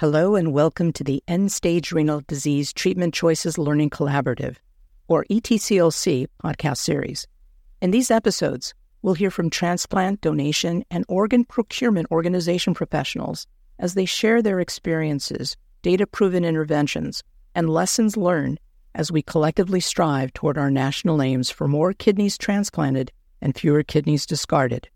Hello and welcome to the End Stage Renal Disease Treatment Choices Learning Collaborative, or ETCLC, podcast series. In these episodes, we'll hear from transplant, donation, and organ procurement organization professionals as they share their experiences, data proven interventions, and lessons learned as we collectively strive toward our national aims for more kidneys transplanted and fewer kidneys discarded.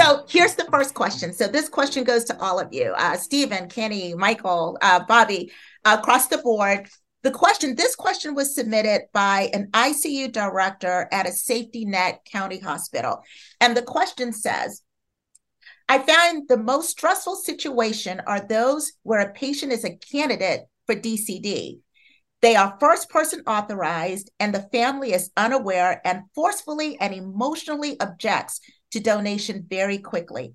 So here's the first question. So this question goes to all of you, uh, Steven, Kenny, Michael, uh, Bobby, uh, across the board. The question, this question was submitted by an ICU director at a safety net county hospital. And the question says, I find the most stressful situation are those where a patient is a candidate for DCD. They are first person authorized, and the family is unaware and forcefully and emotionally objects to donation very quickly.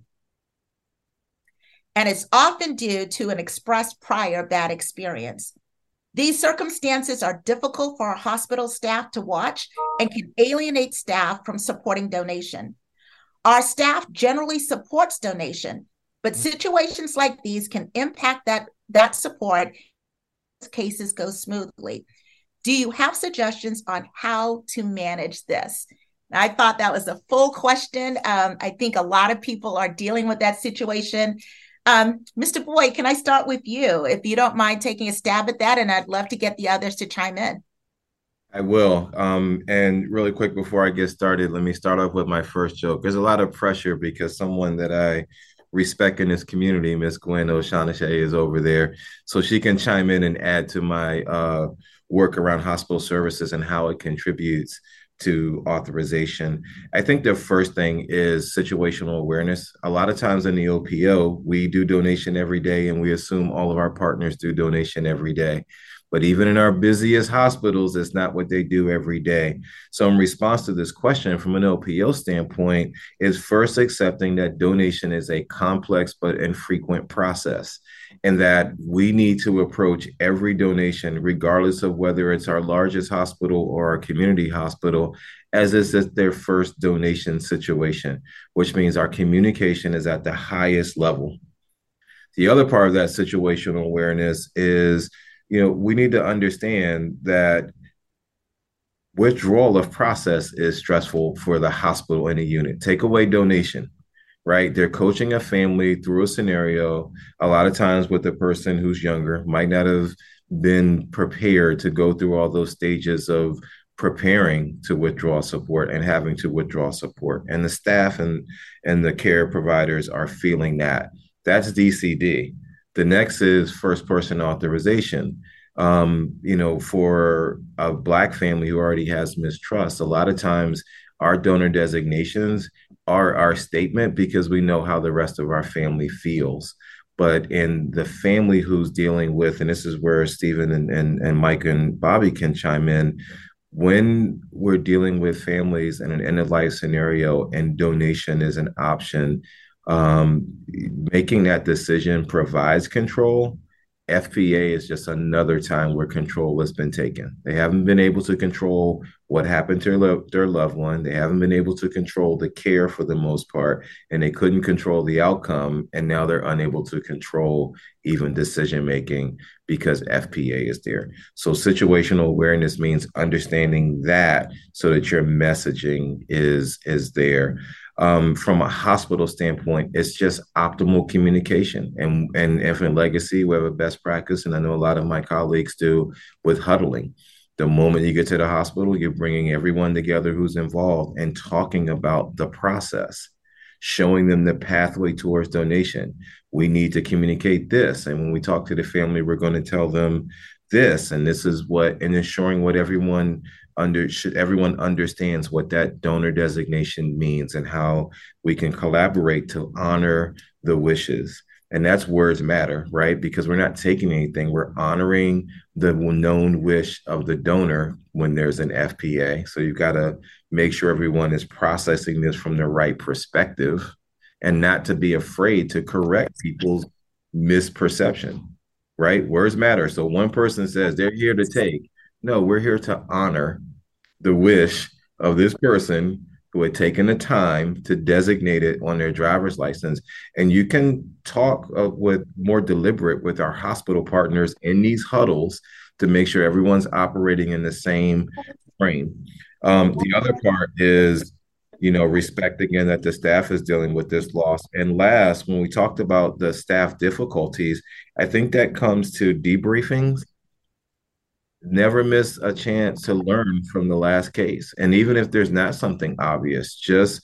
And it's often due to an expressed prior bad experience. These circumstances are difficult for our hospital staff to watch and can alienate staff from supporting donation. Our staff generally supports donation, but mm-hmm. situations like these can impact that, that support cases go smoothly. Do you have suggestions on how to manage this? I thought that was a full question. Um, I think a lot of people are dealing with that situation. Um, Mr. Boyd, can I start with you, if you don't mind taking a stab at that? And I'd love to get the others to chime in. I will. Um, and really quick before I get started, let me start off with my first joke. There's a lot of pressure because someone that I respect in this community, Miss Gwen O'Shaughnessy, is over there. So she can chime in and add to my uh, work around hospital services and how it contributes to authorization. I think the first thing is situational awareness. A lot of times in the OPO, we do donation every day and we assume all of our partners do donation every day. But even in our busiest hospitals, it's not what they do every day. So, in response to this question, from an OPO standpoint, is first accepting that donation is a complex but infrequent process and that we need to approach every donation, regardless of whether it's our largest hospital or our community hospital, as is their first donation situation, which means our communication is at the highest level. The other part of that situational awareness is, you know, we need to understand that withdrawal of process is stressful for the hospital and the unit. Take away donation right? They're coaching a family through a scenario, a lot of times with a person who's younger, might not have been prepared to go through all those stages of preparing to withdraw support and having to withdraw support. And the staff and and the care providers are feeling that. That's DCD. The next is first person authorization. Um, you know, for a black family who already has mistrust, a lot of times our donor designations are our statement because we know how the rest of our family feels. But in the family who's dealing with, and this is where Steven and, and, and Mike and Bobby can chime in, when we're dealing with families in an end of life scenario and donation is an option, um, making that decision provides control FPA is just another time where control has been taken. They haven't been able to control what happened to their, lo- their loved one. They haven't been able to control the care for the most part, and they couldn't control the outcome. And now they're unable to control even decision making because FPA is there. So, situational awareness means understanding that so that your messaging is is there um, from a hospital standpoint, it's just optimal communication. And and Infinite Legacy, we have a best practice, and I know a lot of my colleagues do with huddling. The moment you get to the hospital, you're bringing everyone together who's involved and talking about the process, showing them the pathway towards donation. We need to communicate this, and when we talk to the family, we're going to tell them this, and this is what, and ensuring what everyone under should everyone understands what that donor designation means and how we can collaborate to honor the wishes and that's words matter right? Because we're not taking anything. We're honoring the known wish of the donor when there's an fpa so you've got to make sure everyone is processing this from the right perspective and not to be afraid to correct people's misperception right? Words matter. So one person says they're here to take. No, we're here to honor the wish of this person who had taken the time to designate it on their driver's license. And you can talk uh, with more deliberate with our hospital partners in these huddles to make sure everyone's operating in the same frame. Um, the other part is, you know, respect again that the staff is dealing with this loss. And last, when we talked about the staff difficulties, I think that comes to debriefings never miss a chance to learn from the last case. And even if there's not something obvious, just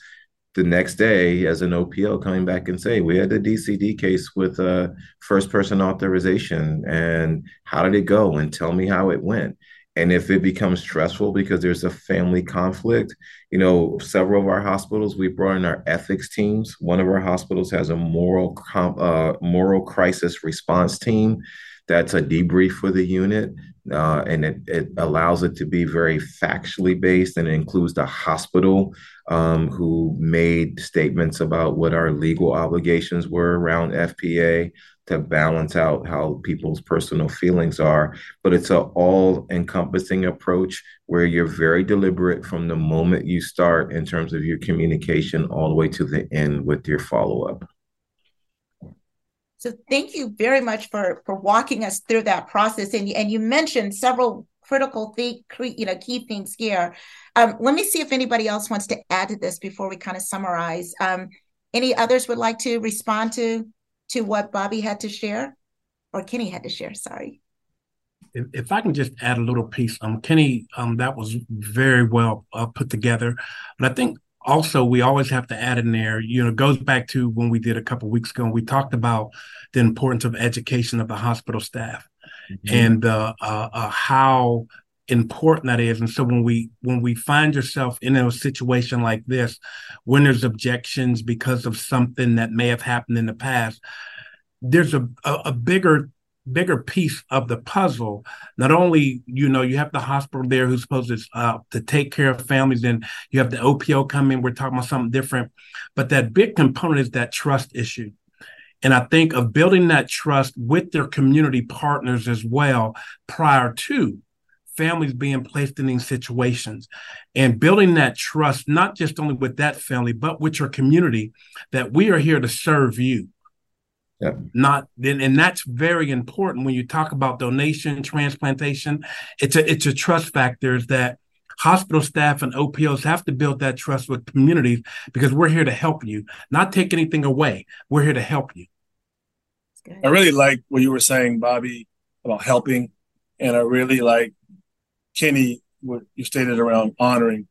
the next day as an OPO coming back and say, we had a DCD case with a first person authorization and how did it go? And tell me how it went. And if it becomes stressful because there's a family conflict, you know, several of our hospitals, we brought in our ethics teams. One of our hospitals has a moral uh, moral crisis response team that's a debrief for the unit uh, and it, it allows it to be very factually based and it includes the hospital um, who made statements about what our legal obligations were around fpa to balance out how people's personal feelings are. But it's an all encompassing approach where you're very deliberate from the moment you start in terms of your communication all the way to the end with your follow-up so thank you very much for for walking us through that process. And and you mentioned several critical the you know key things here. Um, let me see if anybody else wants to add to this before we kind of summarize. Um, any others would like to respond to to what Bobby had to share, or Kenny had to share? Sorry. If, I can just add a little piece, um, Kenny, um, that was very well uh, put together, but I think also we always have to add in there you know goes back to when we did a couple weeks ago and we talked about the importance of education of the hospital staff mm-hmm. and uh, uh, uh, how important that is and so when we when we find yourself in a situation like this when there's objections because of something that may have happened in the past there's a, a, a bigger bigger piece of the puzzle. Not only you know you have the hospital there who's supposed to uh, to take care of families, and you have the OPO come in. We're talking about something different, but that big component is that trust issue. And I think of building that trust with their community partners as well prior to families being placed in these situations and building that trust, not just only with that family, but with your community that we are here to serve you yeah. Not then, and that's very important when you talk about donation, transplantation. It's a it's a trust factors that hospital staff and OPOs have to build that trust with communities because we're here to help you, not take anything away. We're here to help you. I really like what you were saying, Bobby, about helping, and I really like Kenny what you stated around honoring.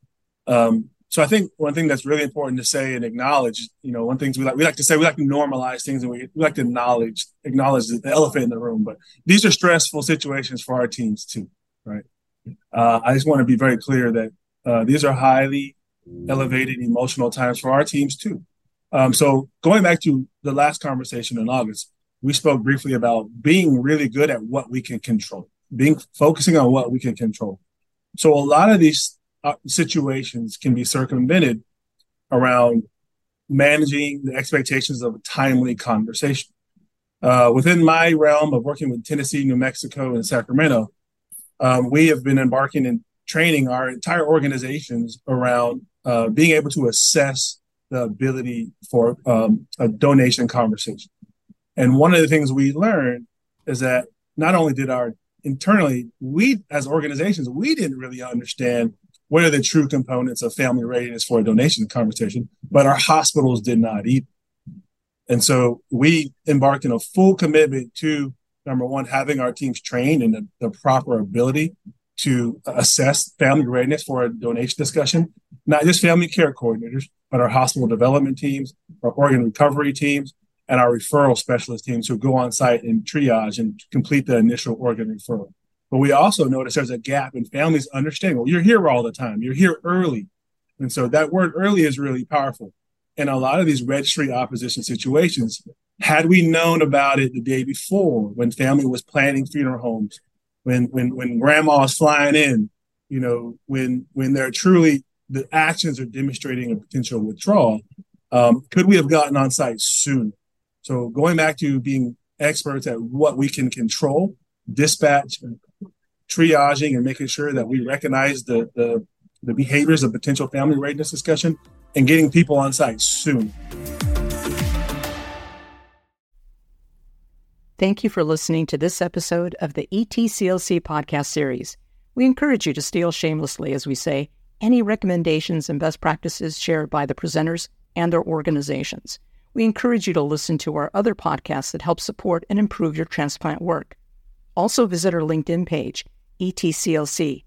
Um, so I think one thing that's really important to say and acknowledge, you know, one things we like we like to say we like to normalize things and we, we like to acknowledge acknowledge the elephant in the room. But these are stressful situations for our teams too, right? Uh, I just want to be very clear that uh, these are highly elevated emotional times for our teams too. Um, so going back to the last conversation in August, we spoke briefly about being really good at what we can control, being focusing on what we can control. So a lot of these situations can be circumvented around managing the expectations of a timely conversation. Uh, within my realm of working with Tennessee, New Mexico, and Sacramento, um, we have been embarking and training our entire organizations around uh, being able to assess the ability for um, a donation conversation. And one of the things we learned is that not only did our internally, we as organizations, we didn't really understand what are the true components of family readiness for a donation conversation, but our hospitals did not either. And so we embarked in a full commitment to number one, having our teams trained in the, the proper ability to assess family readiness for a donation discussion, not just family care coordinators, but our hospital development teams, our organ recovery teams, and our referral specialist teams who go on site and triage and complete the initial organ referral. But we also notice there's a gap in families understanding, well, you're here all the time, you're here early. And so that word early is really powerful. In a lot of these registry opposition situations, had we known about it the day before when family was planning funeral homes, when when when grandma was flying in, you know, when when they're truly the actions are demonstrating a potential withdrawal, um, could we have gotten on site sooner? So going back to being experts at what we can control, dispatch, triaging and making sure that we recognize the, the the behaviors of potential family readiness discussion and getting people on site soon. Thank you for listening to this episode of the ETCLC podcast series. We encourage you to steal shamelessly, as we say, any recommendations and best practices shared by the presenters and their organizations. We encourage you to listen to our other podcasts that help support and improve your transplant work. Also, visit our LinkedIn page, ETCLC.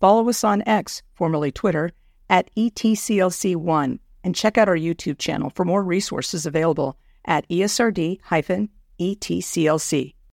Follow us on X, formerly Twitter, at ETCLC1, and check out our YouTube channel for more resources available at ESRD-ETCLC.